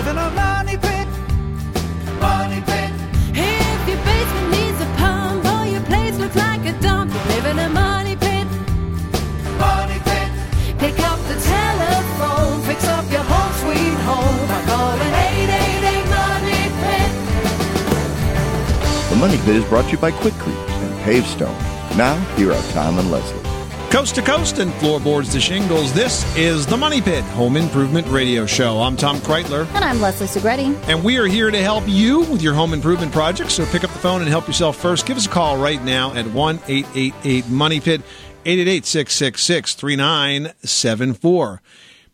live in a money pit. Money pit. If your basement needs a pump or your place looks like a dump, you live in a money pit. Money pit. Pick up the telephone, fix up your home sweet home by calling 888 Money Pit. The Money Pit is brought to you by Quick Quikrete and Pavestone. Now, here are Tom and Leslie. Coast to coast and floorboards to shingles, this is the Money Pit Home Improvement Radio Show. I'm Tom Kraeutler, And I'm Leslie Segrete. and we are here to help you with your home improvement project. So pick up the phone and help yourself first. Give us a call right now at 1 888 Money Pit, 888 666 3974.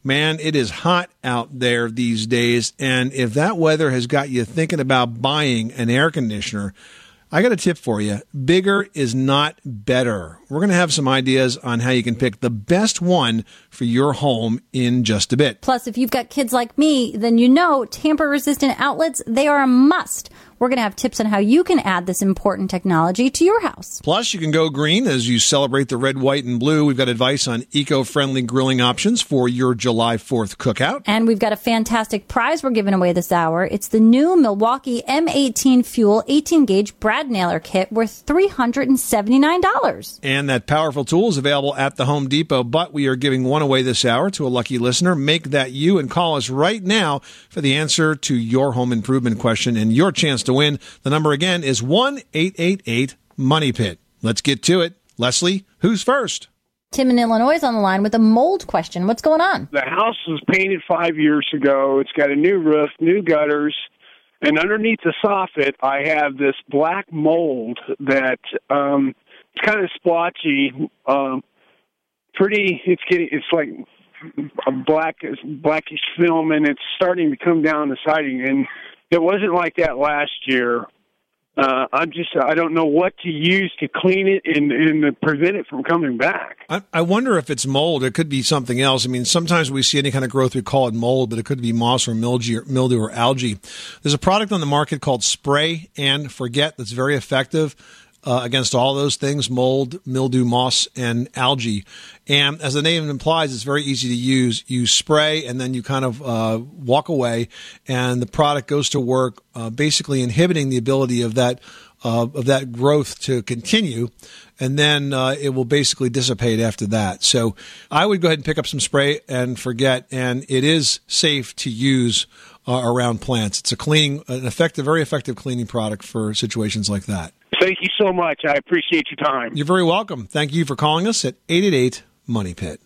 Man, it is hot out there these days. And if that weather has got you thinking about buying an air conditioner, I got a tip for you. Bigger is not better. We're going to have some ideas on how you can pick the best one for your home in just a bit. Plus, if you've got kids like me, then you know tamper resistant outlets, they are a must. We're going to have tips on how you can add this important technology to your house. Plus, you can go green as you celebrate the red, white, and blue. We've got advice on eco friendly grilling options for your July 4th cookout. And we've got a fantastic prize we're giving away this hour. It's the new Milwaukee M18 Fuel 18 gauge Brad Nailer kit worth $379. And that powerful tool is available at the Home Depot, but we are giving one away this hour to a lucky listener. Make that you and call us right now for the answer to your home improvement question and your chance to win. The number again is 1 888 Money Pit. Let's get to it. Leslie, who's first? Tim in Illinois is on the line with a mold question. What's going on? The house was painted five years ago. It's got a new roof, new gutters, and underneath the soffit, I have this black mold that um, it's kind of splotchy. Um, pretty. It's getting. It's like a black blackish film, and it's starting to come down the siding. And it wasn't like that last year. Uh, I'm just. I don't know what to use to clean it and, and prevent it from coming back. I, I wonder if it's mold. It could be something else. I mean, sometimes we see any kind of growth, we call it mold, but it could be moss or mildew or, mildew or algae. There's a product on the market called Spray and Forget that's very effective. Uh, against all those things mold, mildew, moss, and algae. And as the name implies, it's very easy to use. You spray and then you kind of uh, walk away, and the product goes to work, uh, basically inhibiting the ability of that uh, of that growth to continue, and then uh, it will basically dissipate after that. So I would go ahead and pick up some spray and forget, and it is safe to use uh, around plants. It's a cleaning, an effective, very effective cleaning product for situations like that. Thank you so much. I appreciate your time. You're very welcome. Thank you for calling us at 888 Money Pit.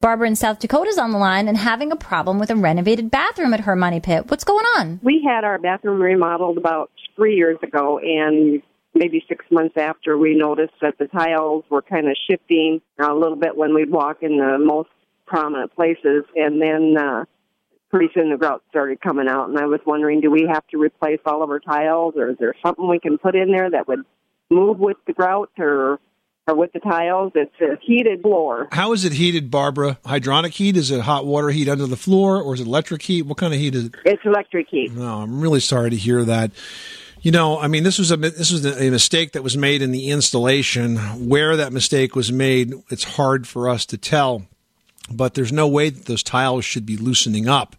Barbara in South Dakota is on the line and having a problem with a renovated bathroom at her money pit. What's going on? We had our bathroom remodeled about three years ago, and maybe six months after, we noticed that the tiles were kind of shifting a little bit when we'd walk in the most prominent places, and then uh, pretty soon the grout started coming out. And I was wondering, do we have to replace all of our tiles, or is there something we can put in there that would move with the grout, or or with the tiles? It's a heated floor. How is it heated, Barbara? Hydronic heat? Is it hot water heat under the floor, or is it electric heat? What kind of heat is it? It's electric heat. No, I'm really sorry to hear that. You know, I mean, this was a this was a mistake that was made in the installation. Where that mistake was made, it's hard for us to tell. But there's no way that those tiles should be loosening up.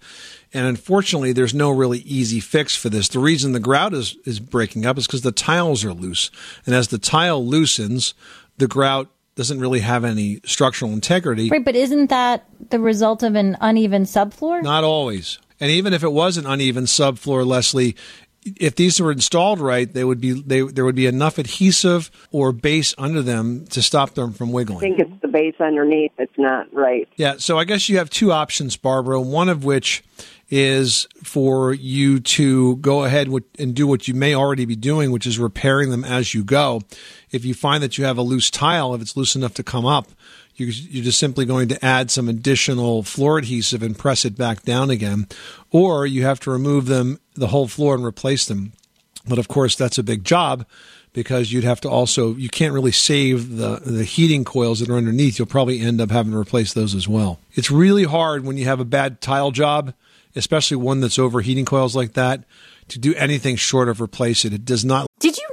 And unfortunately, there's no really easy fix for this. The reason the grout is, is breaking up is because the tiles are loose. And as the tile loosens, the grout doesn't really have any structural integrity. Right, but isn't that the result of an uneven subfloor? Not always. And even if it was an uneven subfloor, Leslie, if these were installed right, they would be they, there would be enough adhesive or base under them to stop them from wiggling. I think it's the base underneath that's not right. Yeah, so I guess you have two options, Barbara. One of which is for you to go ahead and do what you may already be doing, which is repairing them as you go. If you find that you have a loose tile, if it's loose enough to come up, you, you're just simply going to add some additional floor adhesive and press it back down again. Or you have to remove them, the whole floor, and replace them. But of course, that's a big job because you'd have to also you can't really save the the heating coils that are underneath. You'll probably end up having to replace those as well. It's really hard when you have a bad tile job, especially one that's over heating coils like that, to do anything short of replace it. It does not Did you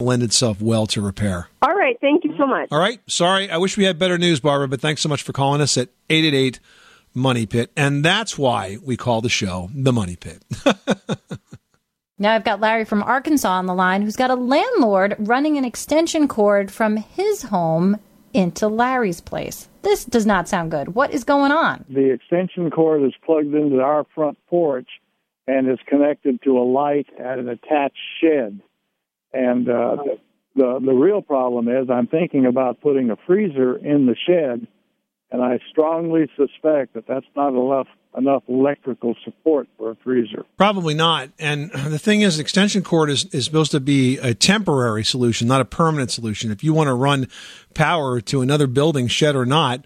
Lend itself well to repair. All right. Thank you so much. All right. Sorry. I wish we had better news, Barbara, but thanks so much for calling us at 888 Money Pit. And that's why we call the show The Money Pit. Now I've got Larry from Arkansas on the line who's got a landlord running an extension cord from his home into Larry's place. This does not sound good. What is going on? the extension cord is plugged into our front porch and is connected to a light at an attached shed. And uh, the, the real problem is I'm thinking about putting a freezer in the shed, and I strongly suspect that that's not enough enough electrical support for a freezer. Probably not. And the thing is, extension cord is, is supposed to be a temporary solution, not a permanent solution. If you want to run power to another building, shed or not,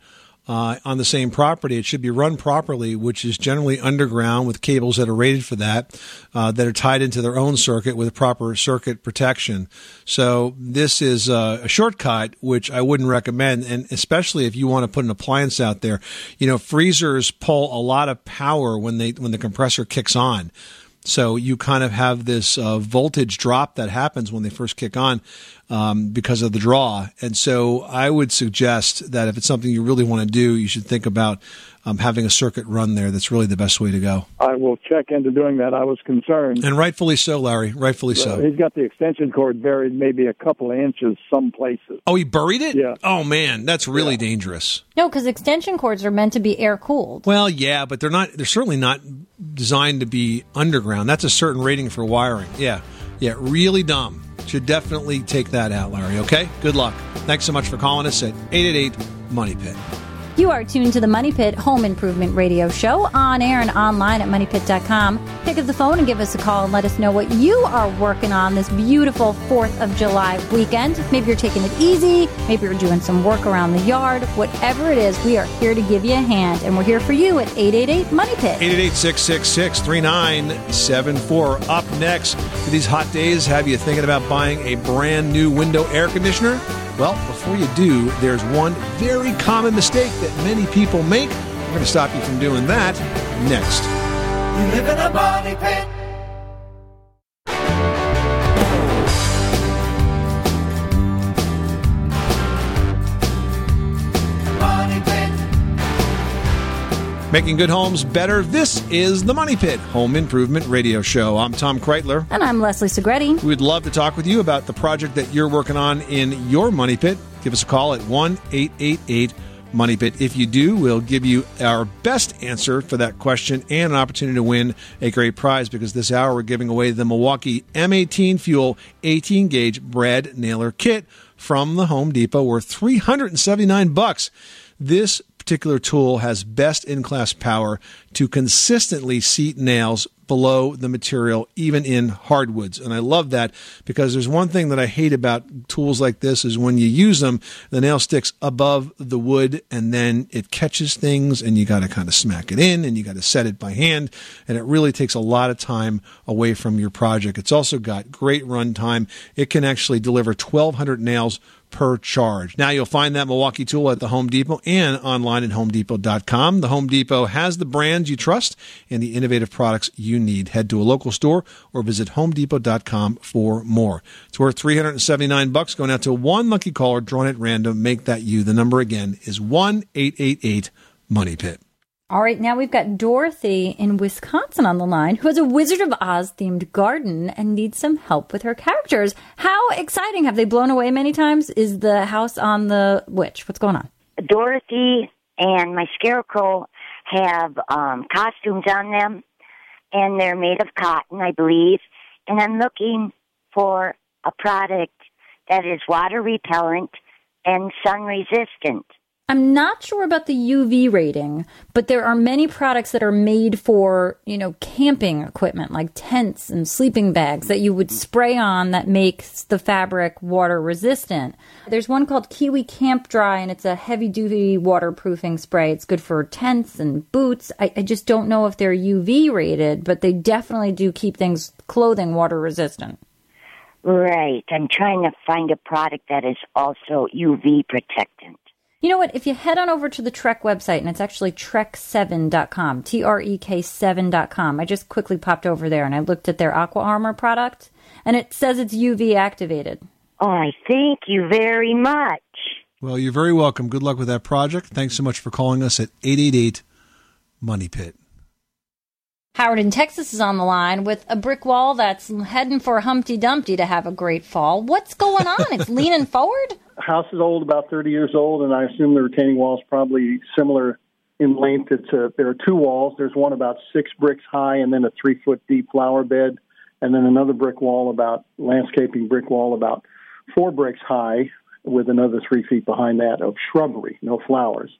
uh, on the same property, it should be run properly, which is generally underground with cables that are rated for that, uh, that are tied into their own circuit with proper circuit protection. So this is uh, a shortcut, which I wouldn't recommend, and especially if you want to put an appliance out there. You know, freezers pull a lot of power when they when the compressor kicks on. So you kind of have this uh, voltage drop that happens when they first kick on um, because of the draw. And so I would suggest that if it's something you really want to do, you should think about um, having a circuit run there. That's really the best way to go. I will check into doing that. I was concerned. And rightfully so, Larry. Rightfully so. He's got the extension cord buried maybe a couple of inches some places. Oh, he buried it? Yeah. Oh, man, that's really dangerous. No, because extension cords are meant to be air cooled. Well, yeah, but they're not. They're certainly not designed to be underground. That's a certain rating for wiring. Yeah, yeah, really dumb. Should definitely take that out, Larry. Okay. Good luck. Thanks so much for calling us at eight eight eight Money Pit. You are tuned to the Money Pit Home Improvement Radio Show on air and online at moneypit.com. Pick up the phone and give us a call and let us know what you are working on this beautiful 4th of July weekend. Maybe you're taking it easy, maybe you're doing some work around the yard. Whatever it is, we are here to give you a hand, and we're here for you at 888 Money Pit. 888-666-3974. Up next, these hot days have you thinking about buying a brand new window air conditioner? Well, before you do, there's one very common mistake that many people make. We're going to stop you from doing that next. You live in a money pit. Making good homes better. This is the Money Pit Home Improvement Radio Show. I'm Tom Kraeutler. And I'm Leslie Segrete. We'd love to talk with you about the project that you're working on in your Money Pit. Give us a call at 1 888 Money Pit. If you do, we'll give you our best answer for that question and an opportunity to win a great prize because this hour we're giving away the Milwaukee M18 Fuel 18 gauge Brad Nailer kit from the Home Depot worth 379 bucks. This particular tool has best in class power to consistently seat nails below the material, even in hardwoods. And I love that because there's one thing that I hate about tools like this is when you use them, the nail sticks above the wood and then it catches things and you got to kind of smack it in and you got to set it by hand. And it really takes a lot of time away from your project. It's also got great run time. It can actually deliver 1200 nails per charge. Now you'll find that Milwaukee tool at the Home Depot and online at homedepot.com. The Home Depot has the brands you trust and the innovative products you need. Head to a local store or visit homedepot.com for more. It's worth 379 bucks going out to one lucky caller drawn at random. Make that you. The number again is 1-888 Money Pit. All right, now we've got Dorothy in Wisconsin on the line who has a Wizard of Oz themed garden and needs some help with her characters. How exciting! Have they blown away many times? Is the house on the witch? What's going on? Dorothy and my scarecrow have um, costumes on them, and they're made of cotton, I believe. And I'm looking for a product that is water repellent and sun resistant. I'm not sure about the UV rating, but there are many products that are made for, you know, camping equipment like tents and sleeping bags that you would spray on that makes the fabric water resistant. There's one called Kiwi Camp Dry and it's a heavy duty waterproofing spray. It's good for tents and boots. I, I just don't know if they're UV rated, but they definitely do keep things clothing water resistant. Right. I'm trying to find a product that is also UV protectant. You know what? If you head on over to the Trek website, and it's actually trek7.com, T R E K 7.com. I just quickly popped over there and I looked at their Aqua Armor product, and it says it's UV activated. Oh, I thank you very much. Well, you're very welcome. Good luck with that project. Thanks so much for calling us at 888 Money Pit. Howard in Texas is on the line with a brick wall that's heading for Humpty Dumpty to have a great fall. What's going on? It's leaning forward? house is old, about 30 years old, and I assume the retaining wall is probably similar in length. It's a, there are two walls. There's one about six bricks high, and then a three foot deep flower bed, and then another brick wall about landscaping brick wall about four bricks high, with another three feet behind that of shrubbery, no flowers.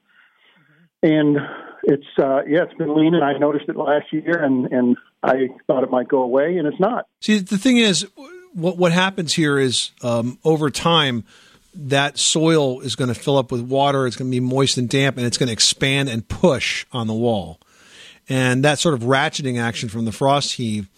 And it's uh, yeah, it's been leaning. And I noticed it last year, and and I thought it might go away, and it's not. See, the thing is, what what happens here is um, over time, that soil is going to fill up with water. It's going to be moist and damp, and it's going to expand and push on the wall. And that sort of ratcheting action from the frost heave,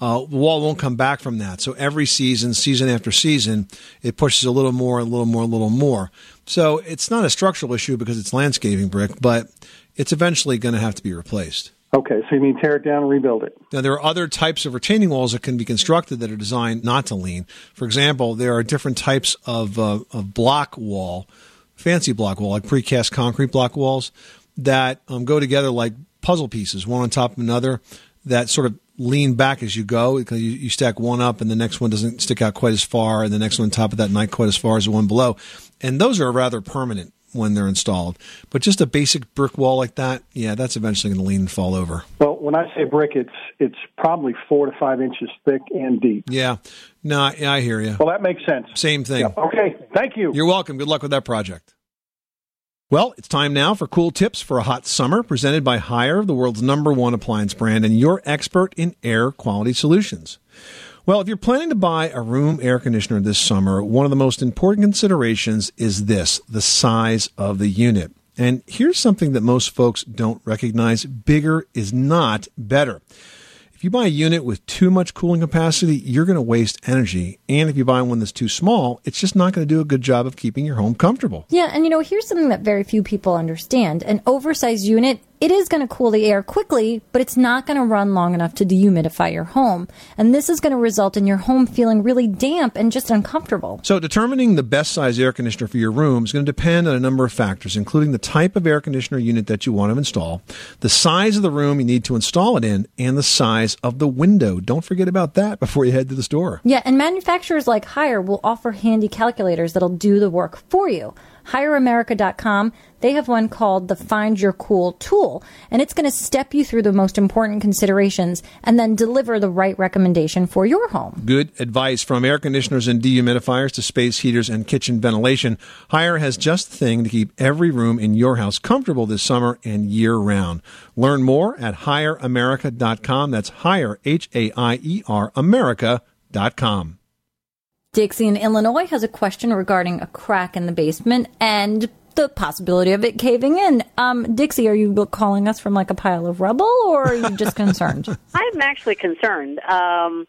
uh, the wall won't come back from that. So every season, season after season, it pushes a little more, and a little more, a little more. So it's not a structural issue because it's landscaping brick, but it's eventually going to have to be replaced. Okay, so you mean tear it down and rebuild it? Now, there are other types of retaining walls that can be constructed that are designed not to lean. For example, there are different types of, uh, of block wall, fancy block wall, like precast concrete block walls, that um, go together like puzzle pieces, one on top of another, that sort of lean back as you go because you, you stack one up and the next one doesn't stick out quite as far, and the next one on top of that not quite as far as the one below. And those are rather permanent when they're installed. But just a basic brick wall like that, yeah, that's eventually going to lean and fall over. Well, when I say brick, it's it's probably four to five inches thick and deep. Yeah, no, yeah, I hear you. Well, that makes sense. Same thing. Yeah. Okay, thank you. You're welcome. Good luck with that project. Well, it's time now for cool tips for a hot summer presented by Haier, the world's number one appliance brand and your expert in air quality solutions. Well, if you're planning to buy a room air conditioner this summer, one of the most important considerations is this the size of the unit. And here's something that most folks don't recognize bigger is not better. If you buy a unit with too much cooling capacity, you're going to waste energy. And if you buy one that's too small, it's just not going to do a good job of keeping your home comfortable. Yeah, and you know, here's something that very few people understand. An oversized unit, it is going to cool the air quickly, but it's not going to run long enough to dehumidify your home. And this is going to result in your home feeling really damp and just uncomfortable. So, determining the best size air conditioner for your room is going to depend on a number of factors, including the type of air conditioner unit that you want to install, the size of the room you need to install it in, and the size of the window. Don't forget about that before you head to the store. Yeah, and manufacturers like Haier will offer handy calculators that'll do the work for you. HaierAmerica.com, they have one called the Find Your Cool tool, and it's going to step you through the most important considerations and then deliver the right recommendation for your home. Good advice from air conditioners and dehumidifiers to space heaters and kitchen ventilation. Haier has just the thing to keep every room in your house comfortable this summer and year round. Learn more at haieramerica.com. That's Haier, H A I E R, America.com. Dixie in Illinois has a question regarding a crack in the basement and the possibility of it caving in. Um, Dixie, are you calling us from like a pile of rubble or are you just concerned? I'm actually concerned um,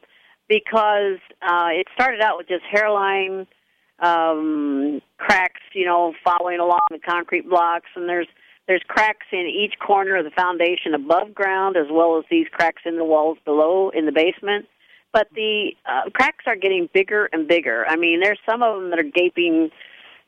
because uh, it started out with just hairline um, cracks, you know, following along the concrete blocks, and there's there's cracks in each corner of the foundation above ground, as well as these cracks in the walls below in the basement. But the uh, cracks are getting bigger and bigger. I mean, there's some of them that are gaping,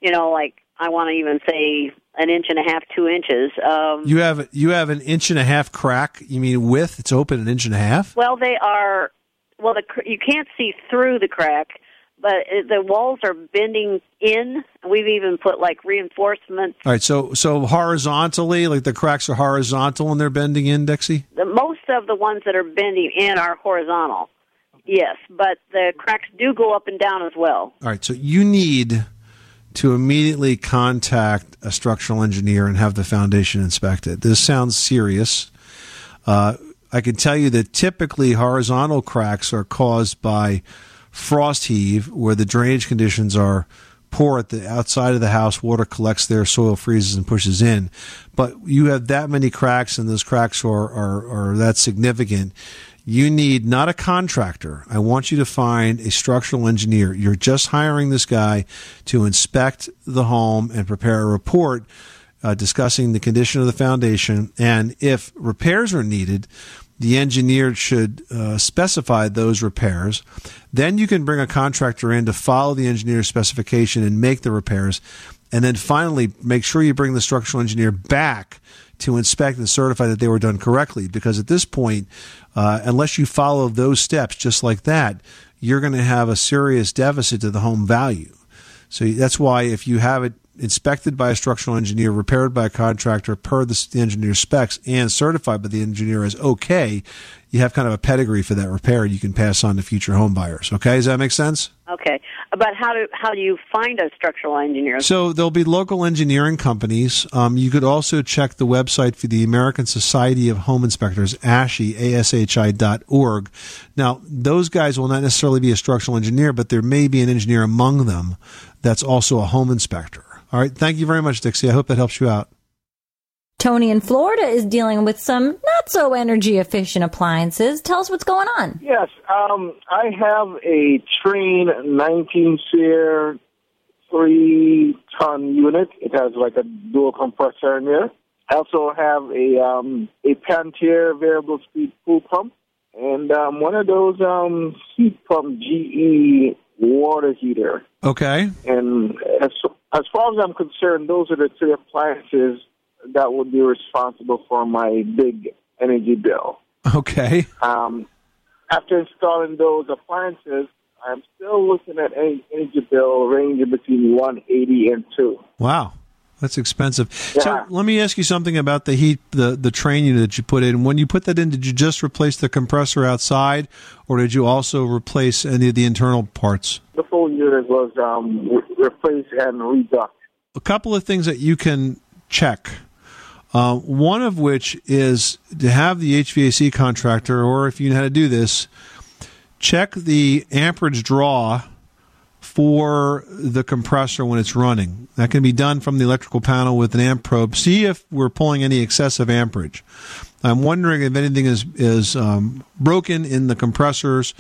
you know, like I want to even say an inch and a half, two inches. Um, You have you have an inch and a half crack. You mean width? It's open an inch and a half. well, they are. Well, the you can't see through the crack, but the walls are bending in. We've even put like reinforcements. All right. So so horizontally, like the cracks are horizontal and they're bending in, Dixie. The, most of the ones that are bending in are horizontal. Yes, but the cracks do go up and down as well. All right. So you need to immediately contact a structural engineer and have the foundation inspected. This sounds serious. Uh, I can tell you that typically horizontal cracks are caused by frost heave, where the drainage conditions are poor at the outside of the house. Water collects there, soil freezes and pushes in. But you have that many cracks, and those cracks are, are, are that significant. You need not a contractor. I want you to find a structural engineer. You're just hiring this guy to inspect the home and prepare a report uh, discussing the condition of the foundation. And if repairs are needed, the engineer should uh, specify those repairs. Then you can bring a contractor in to follow the engineer's specification and make the repairs. And then finally, make sure you bring the structural engineer back to inspect and certify that they were done correctly. Because at this point, uh, unless you follow those steps just like that, you're going to have a serious deficit to the home value. So that's why if you have it inspected by a structural engineer, repaired by a contractor per the, engineer's specs, and certified by the engineer as okay, you have kind of a pedigree for that repair you can pass on to future home buyers. Okay, does that make sense? Okay, but how do how you find a structural engineer? So there'll be local engineering companies. Um, you could also check the website for the American Society of Home Inspectors, ASHI, A-S-H-I dot org. Now, those guys will not necessarily be a structural engineer, but there may be an engineer among them that's also a home inspector. All right. Thank you very much, Dixie. I hope that helps you out. Tony in Florida is dealing with some not so energy efficient appliances. Tell us what's going on. Yes, um, I have a Trane 19 SEER three ton unit. It has like a dual compressor in there. I also have a um, a Panther variable speed pool pump and um, one of those um, heat pump GE water heater. Okay. And as as far as I'm concerned, those are the three appliances that would be responsible for my big energy bill. Okay. Um, after installing those appliances, I'm still looking at an energy bill ranging between 180 and 2. Wow. That's expensive. So let me ask you something about the heat, the, the Trane unit that you put in. When you put that in, did you just replace the compressor outside, or did you also replace any of the internal parts? The full unit was um, re- replaced and reduct. a couple of things that you can check. Uh, one of which is to have the HVAC contractor, or if you know how to do this, check the amperage draw for the compressor when it's running. That can be done from the electrical panel with an amp probe. See if we're pulling any excessive amperage. I'm wondering if anything is is um, broken in the compressors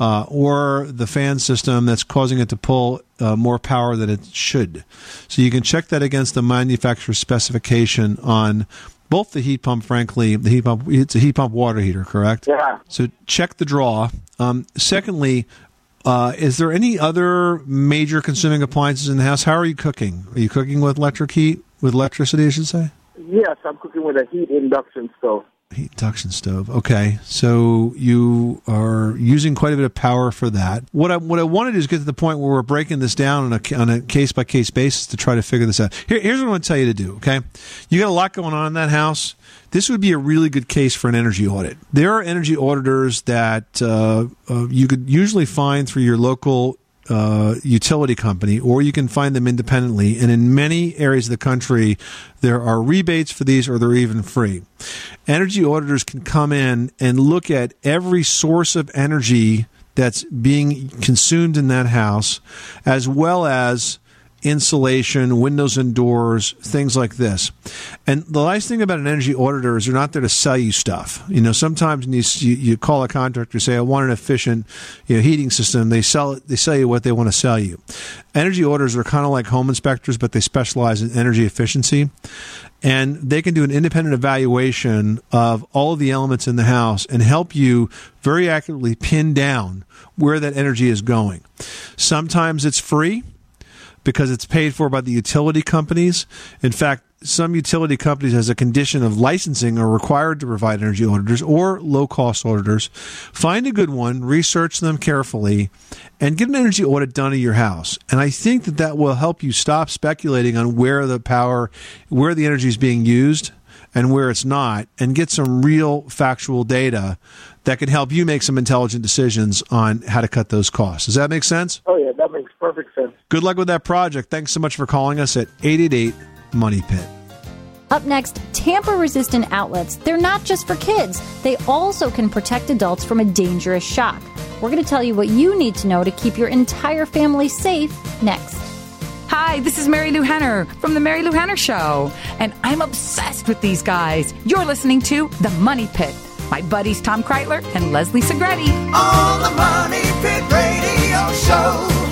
uh, or the fan system that's causing it to pull uh, more power than it should. So you can check that against the manufacturer's specification on both the heat pump. Frankly, the heat pump it's a heat pump water heater, correct? Yeah. So check the draw. Um, secondly. Uh, is there any other major consuming appliances in the house? How are you cooking? Are you cooking with electric heat, with electricity, I should say? Yes, I'm cooking with a heat induction stove. Heat induction stove. Okay, so you are using quite a bit of power for that. What I what I wanted is get to the point where we're breaking this down on a on a case by case basis to try to figure this out. Here, here's what I'm going to tell you to do. Okay, you got a lot going on in that house. This would be a really good case for an energy audit. There are energy auditors that uh, uh, you could usually find through your local uh, utility company, or you can find them independently. And in many areas of the country, there are rebates for these, or they're even free. Energy auditors can come in and look at every source of energy that's being consumed in that house, as well as insulation, windows and doors, things like this. And the nice thing about an energy auditor is they're not there to sell you stuff. You know, sometimes when you, you, you call a contractor, say, "I want an efficient, you know, heating system." They sell it. They sell you what they want to sell you. Energy auditors are kind of like home inspectors, but they specialize in energy efficiency. And they can do an independent evaluation of all of the elements in the house and help you very accurately pin down where that energy is going. Sometimes it's free because it's paid for by the utility companies. In fact, some utility companies, as a condition of licensing, are required to provide energy auditors or low cost auditors. Find a good one, research them carefully, and get an energy audit done at your house. And I think that that will help you stop speculating on where the power, where the energy is being used and where it's not, and get some real factual data that can help you make some intelligent decisions on how to cut those costs. Does that make sense? Oh, that makes perfect sense. Good luck with that project. Thanks so much for calling us at 888 Money Pit. Up next, tamper resistant outlets. They're not just for kids, they also can protect adults from a dangerous shock. We're going to tell you what you need to know to keep your entire family safe next. Hi, this is Marilu Henner from The Marilu Henner Show, and I'm obsessed with these guys. You're listening to The Money Pit. My buddies Tom Kraeutler and Leslie Segrete. On the Money Pit Radio Show.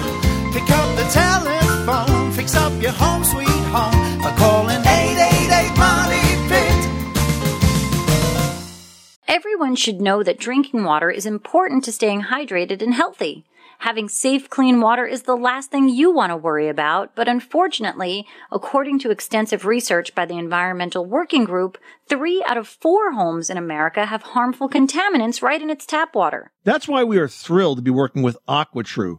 Pick up the telephone, fix up your home sweet home by calling 888 Money Pit. Everyone should know that drinking water is important to staying hydrated and healthy. Having safe, clean water is the last thing you want to worry about, but unfortunately, according to extensive research by the Environmental Working Group, three out of four homes in America have harmful contaminants right in its tap water. That's why we are thrilled to be working with AquaTru.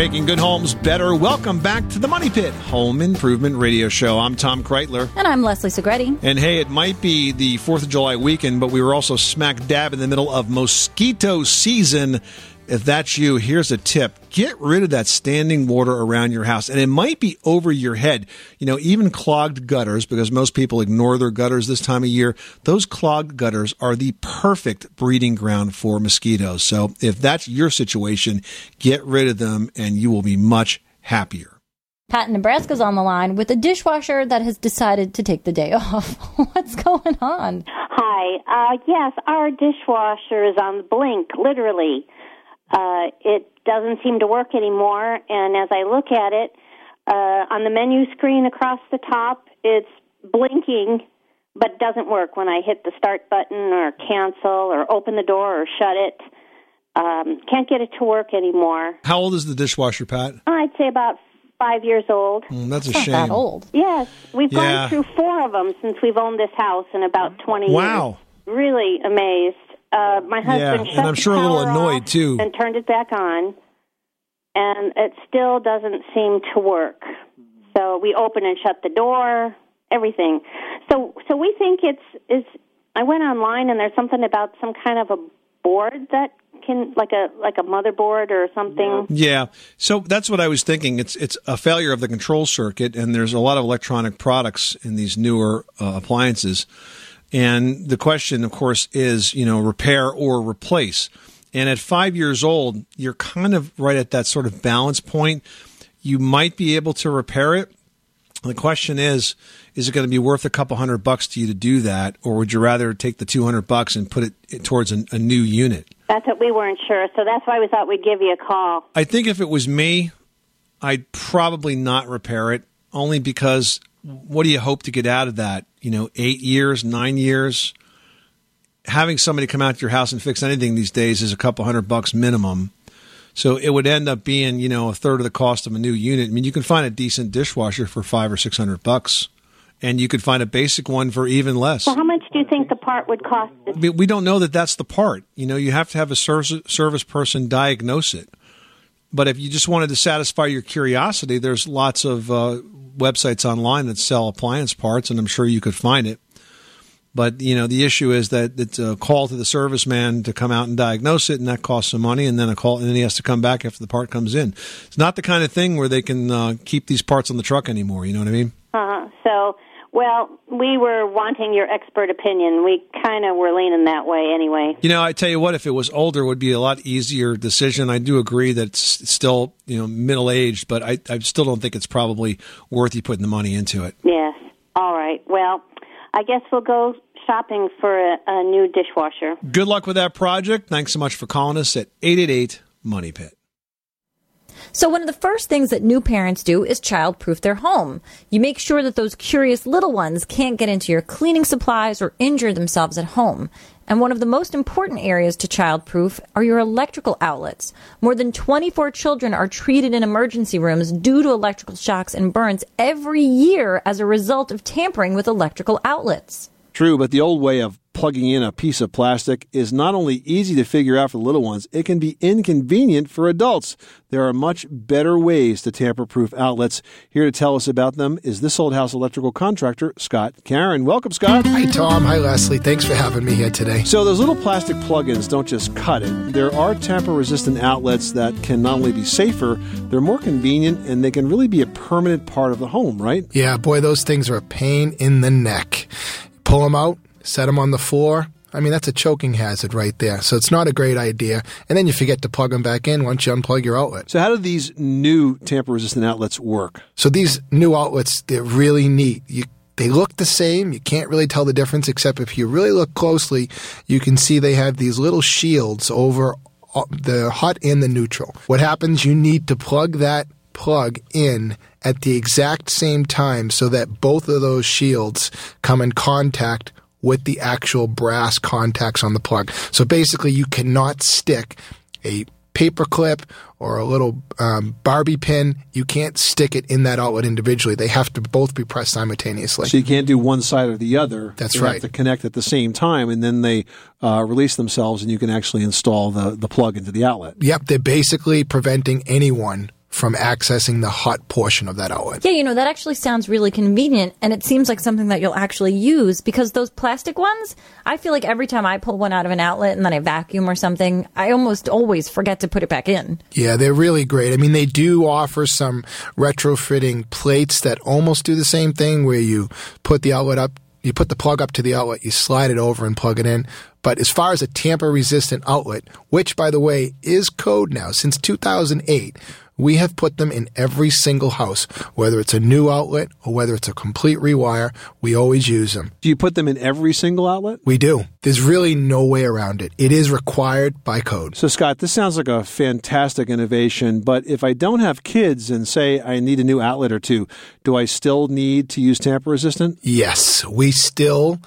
Making good homes better. Welcome back to the Money Pit Home Improvement Radio Show. I'm Tom Kraeutler. And I'm Leslie Segrete. And hey, it might be the 4th of July weekend, but we were also smack dab in the middle of mosquito season. If that's you, here's a tip. Get rid of that standing water around your house. And it might be over your head. You know, even clogged gutters, because most people ignore their gutters this time of year. Those clogged gutters are the perfect breeding ground for mosquitoes. So if that's your situation, get rid of them and you will be much happier. Pat in Nebraska's on the line with a dishwasher that has decided to take the day off. What's going on? Hi. Uh, yes, our dishwasher is on the blink, literally. Uh, it doesn't seem to work anymore, and as I look at it, uh, on the menu screen across the top, it's blinking, but doesn't work when I hit the start button or cancel or open the door or shut it. Um, can't get it to work anymore. How old is the dishwasher, Pat? I'd say about five years old. Mm, that's a It's shame. that old. Yes, we've Yeah. gone through four of them since we've owned this house in about 20 Wow. years. Wow! Really amazed. Uh, my husband Yeah, shut and I'm sure a little annoyed, too. and turned it back on, and it still doesn't seem to work. So we open and shut the door, everything. So so we think it's is. I went online and there's something about some kind of a board that can like a like a motherboard or something. Yeah. So that's what I was thinking. It's it's a failure of the control circuit, and there's a lot of electronic products in these newer uh, appliances. And the question, of course, is you know repair or replace. And at five years old, you're kind of right at that sort of balance point. You might be able to repair it, The question is, is it going to be worth a couple hundred bucks to you to do that, or would you rather take the 200 bucks and put it towards a, a new unit? That's what we weren't sure, so that's why we thought we'd give you a call. I think if it was me, I'd probably not repair it, only because what do you hope to get out of that? You know, eight years, nine years? Having somebody come out to your house and fix anything these days is a couple hundred bucks minimum. So it would end up being, you know, a third of the cost of a new unit. I mean, you can find a decent dishwasher for five or six hundred bucks, and you could find a basic one for even less. So, how much do you think the part would cost? We- we don't know that that's the part. You know, you have to have a service, service person diagnose it. But if you just wanted to satisfy your curiosity, there's lots of uh, websites online that sell appliance parts, and I'm sure you could find it. But you know, the issue is that it's a call to the serviceman to come out and diagnose it, and that costs some money. And then a call, and then he has to come back after the part comes in. It's not the kind of thing where they can uh, keep these parts on the truck anymore. You know what I mean? Uh-huh. So, well, we were wanting your expert opinion. We kind of were leaning that way anyway. You know, I tell you what, if it was older, it would be a lot easier decision. I do agree that it's still, you know, middle aged, but I, I still don't think it's probably worth you putting the money into it. Yes. All right. Well, I guess we'll go shopping for a, a new dishwasher. Good luck with that project. Thanks so much for calling us at 888 Money Pit. So, one of the first things that new parents do is childproof their home. You make sure that those curious little ones can't get into your cleaning supplies or injure themselves at home. And one of the most important areas to childproof are your electrical outlets. More than 24 children are treated in emergency rooms due to electrical shocks and burns every year as a result of tampering with electrical outlets. True, but the old way of plugging in a piece of plastic is not only easy to figure out for little ones, it can be inconvenient for adults. There are much better ways to tamper proof outlets. Here to tell us about them is this old house electrical contractor, Scott Caron. Welcome, Scott. Hi, Tom. Hi, Leslie. Thanks for having me here today. So, those little plastic plug-ins don't just cut it. There are tamper-resistant outlets that can not only be safer, they're more convenient, and they can really be a permanent part of the home, right? Yeah, boy, those things are a pain in the neck. Pull them out, set them on the floor. I mean, that's a choking hazard right there. So it's not a great idea. And then you forget to plug them back in once you unplug your outlet. So, how do these new tamper-resistant outlets work? So these new outlets, they're really neat. You they look the same. You can't really tell the difference, except if you really look closely, you can see they have these little shields over uh, the hot and the neutral. What happens? You need to plug that plug in at the exact same time so that both of those shields come in contact with the actual brass contacts on the plug. So basically, you cannot stick a paper clip or a little um, Barbie pin. You can't stick it in that outlet individually. They have to both be pressed simultaneously. So you can't do one side or the other. That's They right. Have to connect at the same time, and then they uh, release themselves, and you can actually install the the plug into the outlet. Yep, they're basically preventing anyone from accessing the hot portion of that outlet. Yeah, you know, that actually sounds really convenient and it seems like something that you'll actually use because those plastic ones, I feel like every time I pull one out of an outlet and then I vacuum or something, I almost always forget to put it back in. Yeah, they're really great. I mean, they do offer some retrofitting plates that almost do the same thing where you put the outlet up, you put the plug up to the outlet, you slide it over and plug it in. But as far as a tamper resistant outlet, which by the way is code now since 2008, we have put them in every single house, whether it's a new outlet or whether it's a complete rewire, we always use them. Do you put them in every single outlet? We do. There's really no way around it. It is required by code. So, Scott, this sounds like a fantastic innovation, but if I don't have kids and say I need a new outlet or two, do I still need to use tamper resistant? Yes, we still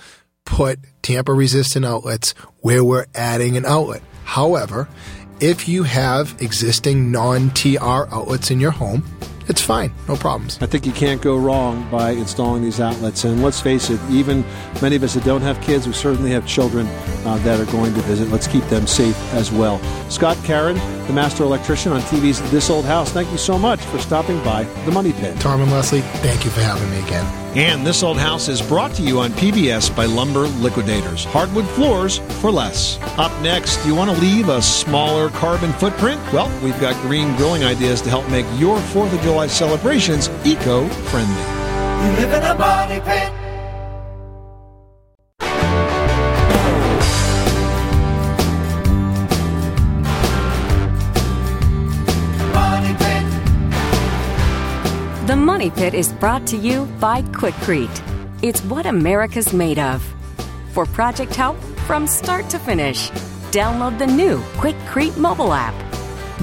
put tamper resistant outlets where we're adding an outlet. However, if you have existing non TR outlets in your home, it's fine, no problems. I think you can't go wrong by installing these outlets. And let's face it, even many of us that don't have kids, we certainly have children uh, that are going to visit. Let's keep them safe as well. Scott Caron, the master electrician on TV's This Old House, thank you so much for stopping by the Money Pit. Tom and Leslie, thank you for having me again. And This Old House is brought to you on PBS by Lumber Liquidators. Hardwood floors for less. Up next, you want to leave a smaller carbon footprint? Well, we've got green grilling ideas to help make your 4th of July celebrations eco friendly. You live in a money pit. The Money Pit is brought to you by Quikrete. It's what America's made of. For project help from start to finish, download the new Quikrete mobile app.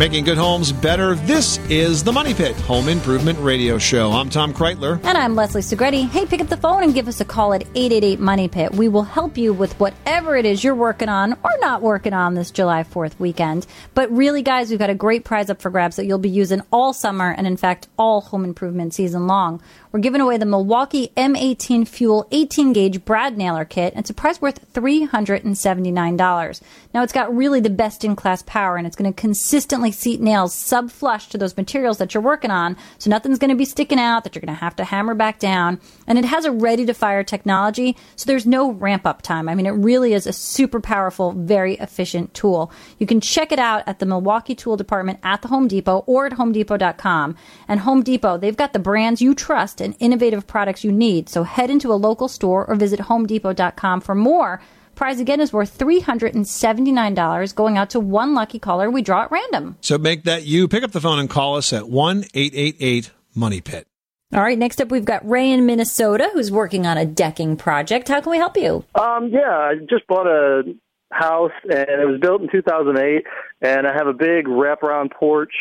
Making good homes better. This is the Money Pit Home Improvement Radio Show. I'm Tom Kraeutler. And I'm Leslie Segrete. Hey, pick up the phone and give us a call at 888 Money Pit. We will help you with whatever it is you're working on or not working on this July 4th weekend. But really, guys, we've got a great prize up for grabs that you'll be using all summer and, in fact, all home improvement season long. We're giving away the Milwaukee M18 Fuel 18 gauge Brad Nailer kit. It's a prize worth $379. Now, it's got really the best in class power and it's going to consistently seat nails sub flush to those materials that you're working on. So nothing's going to be sticking out that you're going to have to hammer back down. And it has a ready to fire technology. So there's no ramp up time. I mean, it really is a super powerful, very efficient tool. You can check it out at the Milwaukee Tool Department at the Home Depot or at homedepot.com. And Home Depot, they've got the brands you trust and innovative products you need. So head into a local store or visit homedepot.com for more. Prize again is worth $379 going out to one lucky caller we draw at random. So make that you. Pick up the phone and call us at 1 888 Money Pit. All right, next up we've got Ray in Minnesota who's working on a decking project. How can we help you? Um, yeah, I just bought a house and it was built in 2008, and I have a big wraparound porch,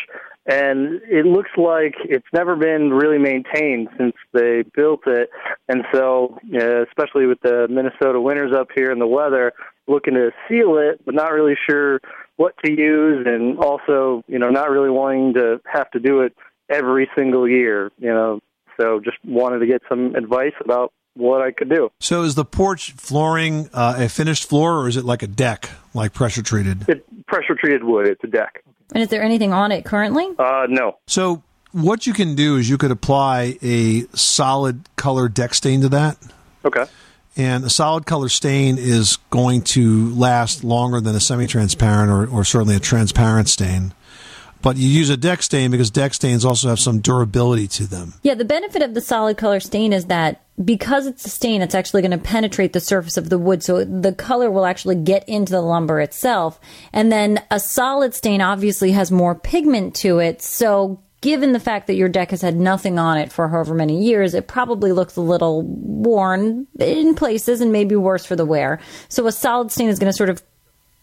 and it looks like it's never been really maintained since they built it, and so uh, especially with the Minnesota winters up here and the weather, looking to seal it, but not really sure what to use, and also you know not really wanting to have to do it every single year, you know. So just wanted to get some advice about what I could do. So is the porch flooring uh, a finished floor or is it like a deck, like pressure treated? It pressure treated wood. It's a deck. And is there anything on it currently? Uh, no. So what you can do is you could apply a solid color deck stain to that. Okay. And a solid color stain is going to last longer than a semi transparent or, or certainly a transparent stain. But you use a deck stain because deck stains also have some durability to them. Yeah, the benefit of the solid color stain is that because it's a stain, it's actually going to penetrate the surface of the wood, so the color will actually get into the lumber itself. And then a solid stain obviously has more pigment to it, so given the fact that your deck has had nothing on it for however many years, it probably looks a little worn in places and maybe worse for the wear. So a solid stain is going to sort of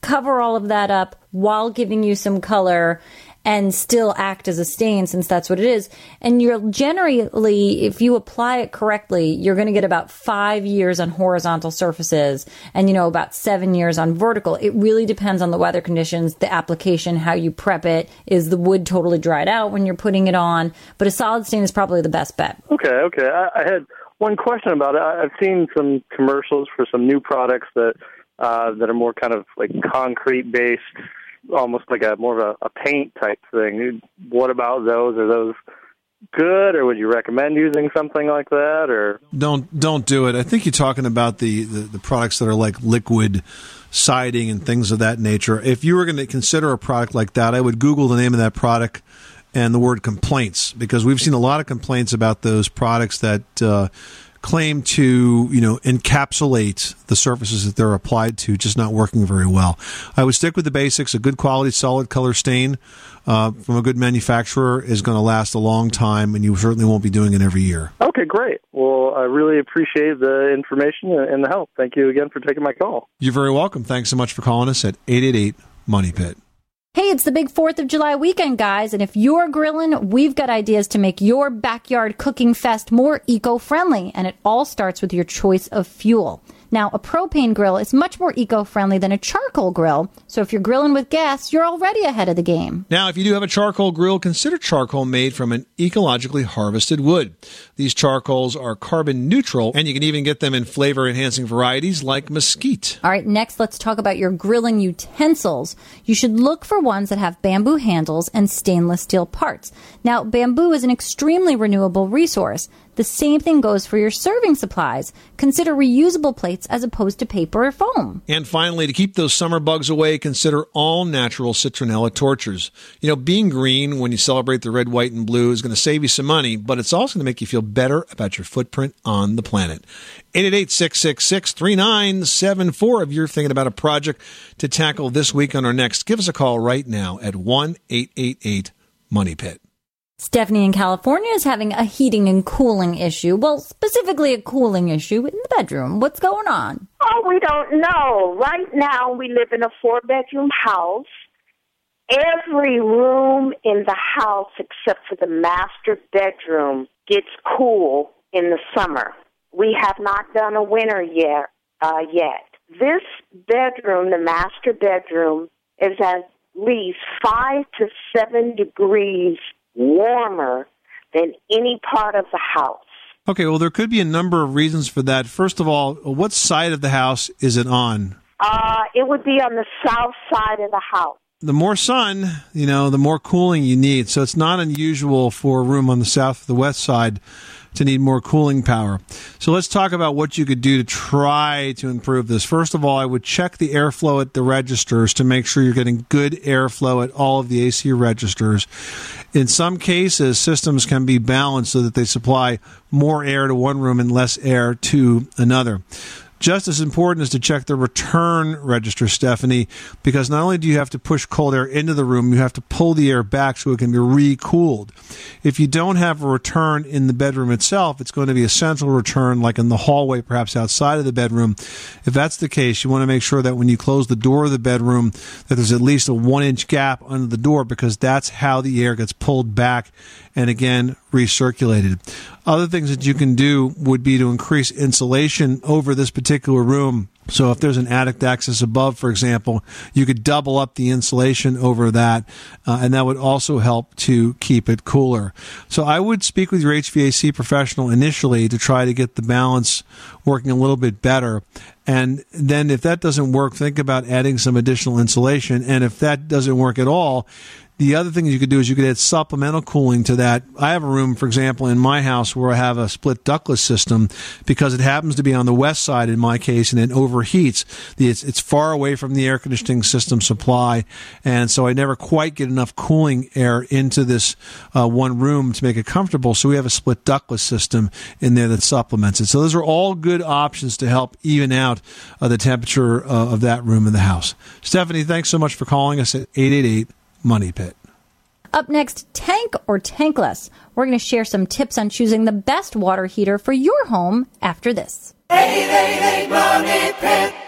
cover all of that up while giving you some color and still act as a stain since that's what it is. And you're generally, if you apply it correctly, you're going to get about five years on horizontal surfaces and, you know, about seven years on vertical. It really depends on the weather conditions, the application, how you prep it. Is the wood totally dried out when you're putting it on? But a solid stain is probably the best bet. Okay, okay. I, I had one question about it. I've seen some commercials for some new products that uh, that are more kind of like concrete based, almost like a more of a, a paint type thing. What about those? Are those good, or would you recommend using something like that? Or Don't don't do it. I think you're talking about the, the, the products that are like liquid siding and things of that nature. If you were going to consider a product like that, I would Google the name of that product and the word complaints because we've seen a lot of complaints about those products that uh, claim to you know encapsulate the surfaces that they're applied to, just not working very well. I would stick with the basics. A good quality solid color stain uh, from a good manufacturer is going to last a long time, and you certainly won't be doing it every year. okay, great. Well, I really appreciate the information and the help. Thank you again for taking my call. You're very welcome. Thanks so much for calling us at 888 Money Pit. Hey, it's the big 4th of July weekend, guys, and if you're grilling, we've got ideas to make your backyard cooking fest more eco friendly, and it all starts with your choice of fuel. Now, a propane grill is much more eco friendly than a charcoal grill, so if you're grilling with gas, you're already ahead of the game. Now, if you do have a charcoal grill, consider charcoal made from an ecologically harvested wood. These charcoals are carbon neutral, and you can even get them in flavor enhancing varieties like mesquite. All right, next let's talk about your grilling utensils. You should look for ones that have bamboo handles and stainless steel parts. Now, bamboo is an extremely renewable resource. The same thing goes for your serving supplies. Consider reusable plates as opposed to paper or foam. And finally, to keep those summer bugs away, consider all natural citronella torches. You know, being green when you celebrate the red, white, and blue is going to save you some money, but it's also going to make you feel better about your footprint on the planet. 888-666-3974 if you're thinking about a project to tackle this week on our next. Give us a call right now at 1-888-MONEY PIT. Stephanie in California is having a heating and cooling issue. Well, specifically a cooling issue in the bedroom. What's going on? Oh, we don't know. Right now, we live in a four bedroom house. Every room in the house, except for the master bedroom, gets cool in the summer. We have not done a winter yet. Uh, yet, this bedroom, the master bedroom, is at least five to seven degrees warmer than any part of the house. Okay, well, there could be a number of reasons for that. First of all, what side of the house is it on? Uh, it would be on the south side of the house. The more sun, you know, the more cooling you need. So it's not unusual for a room on the south or the west side to need more cooling power. So let's talk about what you could do to try to improve this. First of all, I would check the airflow at the registers to make sure you're getting good airflow at all of the AC registers. In some cases, systems can be balanced so that they supply more air to one room and less air to another. Just as important is to check the return register, Stephanie, because not only do you have to push cold air into the room, you have to pull the air back so it can be recooled. If you don't have a return in the bedroom itself, it's going to be a central return, like in the hallway, perhaps outside of the bedroom. If that's the case, you want to make sure that when you close the door of the bedroom, that there's at least a one inch gap under the door, because that's how the air gets pulled back and again recirculated. Other things that you can do would be to increase insulation over this particular room. So if there's an attic access above, for example, you could double up the insulation over that, uh, and that would also help to keep it cooler. So I would speak with your HVAC professional initially to try to get the balance working a little bit better. And then if that doesn't work, think about adding some additional insulation. And if that doesn't work at all, the other thing you could do is you could add supplemental cooling to that. I have a room, for example, in my house where I have a split ductless system because it happens to be on the west side in my case and it overheats. It's, it's far away from the air conditioning system supply. And so I never quite get enough cooling air into this uh, one room to make it comfortable. So we have a split ductless system in there that supplements it. So those are all good options to help even out uh, the temperature uh, of that room in the house. Stephanie, thanks so much for calling us at 888- Money Pit. Up next, tank or tankless. We're going to share some tips on choosing the best water heater for your home after this. 888 Money Pit.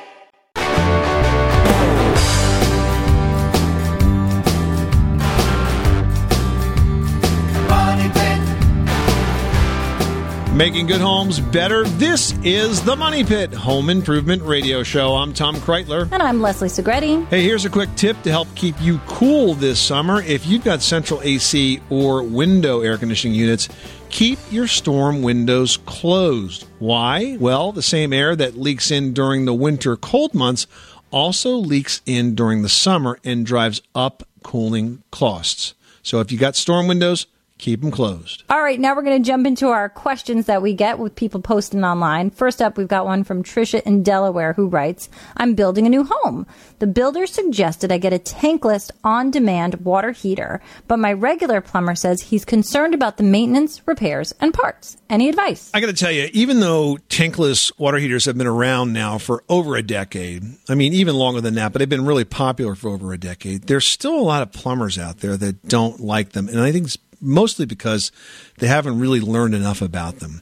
Making good homes better. This is the Money Pit Home Improvement Radio Show. I'm Tom Kraeutler. And I'm Leslie Segrete. Hey, here's a quick tip to help keep you cool this summer. If you've got central AC or window air conditioning units, keep your storm windows closed. Why? Well, the same air that leaks in during the winter cold months also leaks in during the summer and drives up cooling costs. So if you got storm windows, keep them closed. All right, now we're going to jump into our questions that we get with people posting online. First up, we've got one from Trisha in Delaware who writes, I'm building a new home. The builder suggested I get a tankless on demand water heater, but my regular plumber says he's concerned about the maintenance, repairs, and parts. Any advice? I got to tell you, even though tankless water heaters have been around now for over a decade, I mean, even longer than that, but they've been really popular for over a decade, there's still a lot of plumbers out there that don't like them. And I think it's mostly because they haven't really learned enough about them.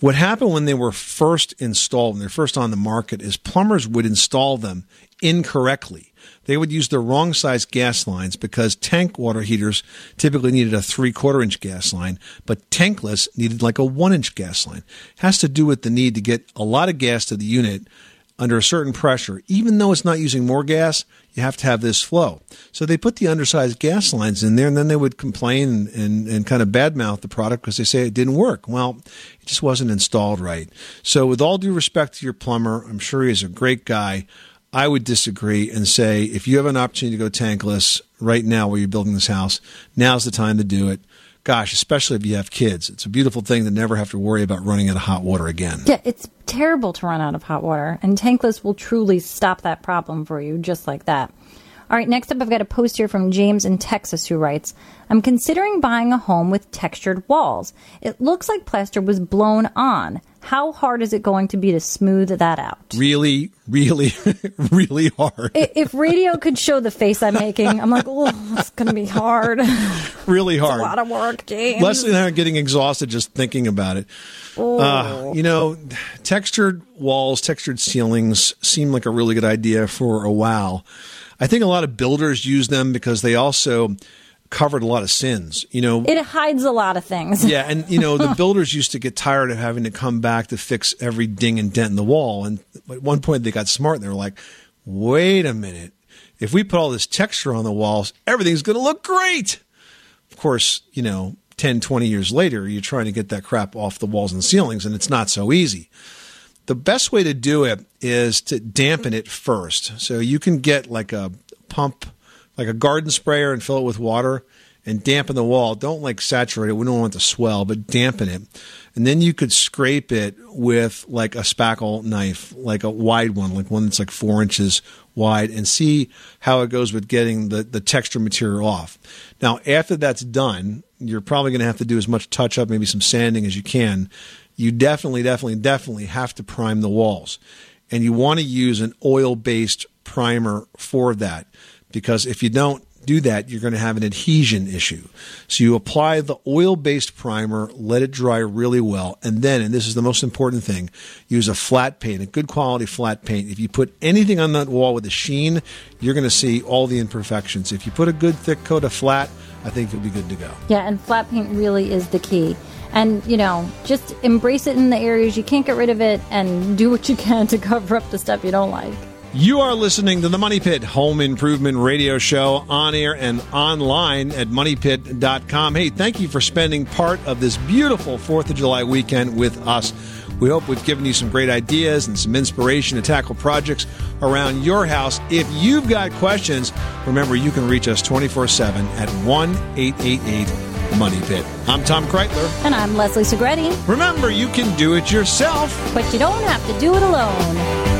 What happened when they were first installed, when they're first on the market, is plumbers would install them incorrectly. They would use the wrong size gas lines because tank water heaters typically needed a three quarter inch gas line, but tankless needed like a one inch gas line. It has to do with the need to get a lot of gas to the unit under a certain pressure. Even though it's not using more gas, you have to have this flow. So they put the undersized gas lines in there and then they would complain and, and, and kind of badmouth the product because they say it didn't work. Well, it just wasn't installed right. So with all due respect to your plumber, I'm sure he is a great guy. I would disagree and say if you have an opportunity to go tankless right now while you're building this house, now's the time to do it. Gosh, especially if you have kids. It's a beautiful thing to never have to worry about running out of hot water again. Yeah, it's terrible to run out of hot water, and tankless will truly stop that problem for you just like that. All right, next up, I've got a post here from James in Texas who writes I'm considering buying a home with textured walls. It looks like plaster was blown on. How hard is it going to be to smooth that out? Really, really, really hard. If radio could show the face I'm making, I'm like, oh, it's going to be hard. really hard. It's a lot of work, James. Leslie and I are getting exhausted just thinking about it. Oh. Uh, you know, textured walls, textured ceilings seem like a really good idea for a while. I think a lot of builders use them because they also covered a lot of sins. You know, It hides a lot of things. yeah, and you know the builders used to get tired of having to come back to fix every ding and dent in the wall. And at one point they got smart and they were like, "Wait a minute! If we put all this texture on the walls, everything's going to look great." Of course, you know, 10, 20 years later, you're trying to get that crap off the walls and ceilings, and it's not so easy. The best way to do it is to dampen it first. So you can get like a pump, like a garden sprayer, and fill it with water and dampen the wall. Don't like saturate it. We don't want it to swell, but dampen it. And then you could scrape it with like a spackle knife, like a wide one, like one that's like four inches wide, and see how it goes with getting the, the texture material off. Now, after that's done, you're probably going to have to do as much touch up, maybe some sanding as you can. You definitely, definitely, definitely have to prime the walls. And you want to use an oil based primer for that because if you don't do that, you're going to have an adhesion issue. So you apply the oil based primer, let it dry really well, and then, and this is the most important thing, use a flat paint, a good quality flat paint. If you put anything on that wall with a sheen, you're going to see all the imperfections. If you put a good thick coat of flat, I think you'll be good to go. Yeah, and flat paint really is the key. And, you know, just embrace it in the areas you can't get rid of it and do what you can to cover up the stuff you don't like. You are listening to the Money Pit Home Improvement Radio Show on air and online at moneypit.com. Hey, thank you for spending part of this beautiful 4th of July weekend with us. We hope we've given you some great ideas and some inspiration to tackle projects around your house. If you've got questions, remember you can reach us 24 7 at 1 888 Money Pit. I'm Tom Kraeutler. And I'm Leslie Segrete. Remember, you can do it yourself. But you don't have to do it alone.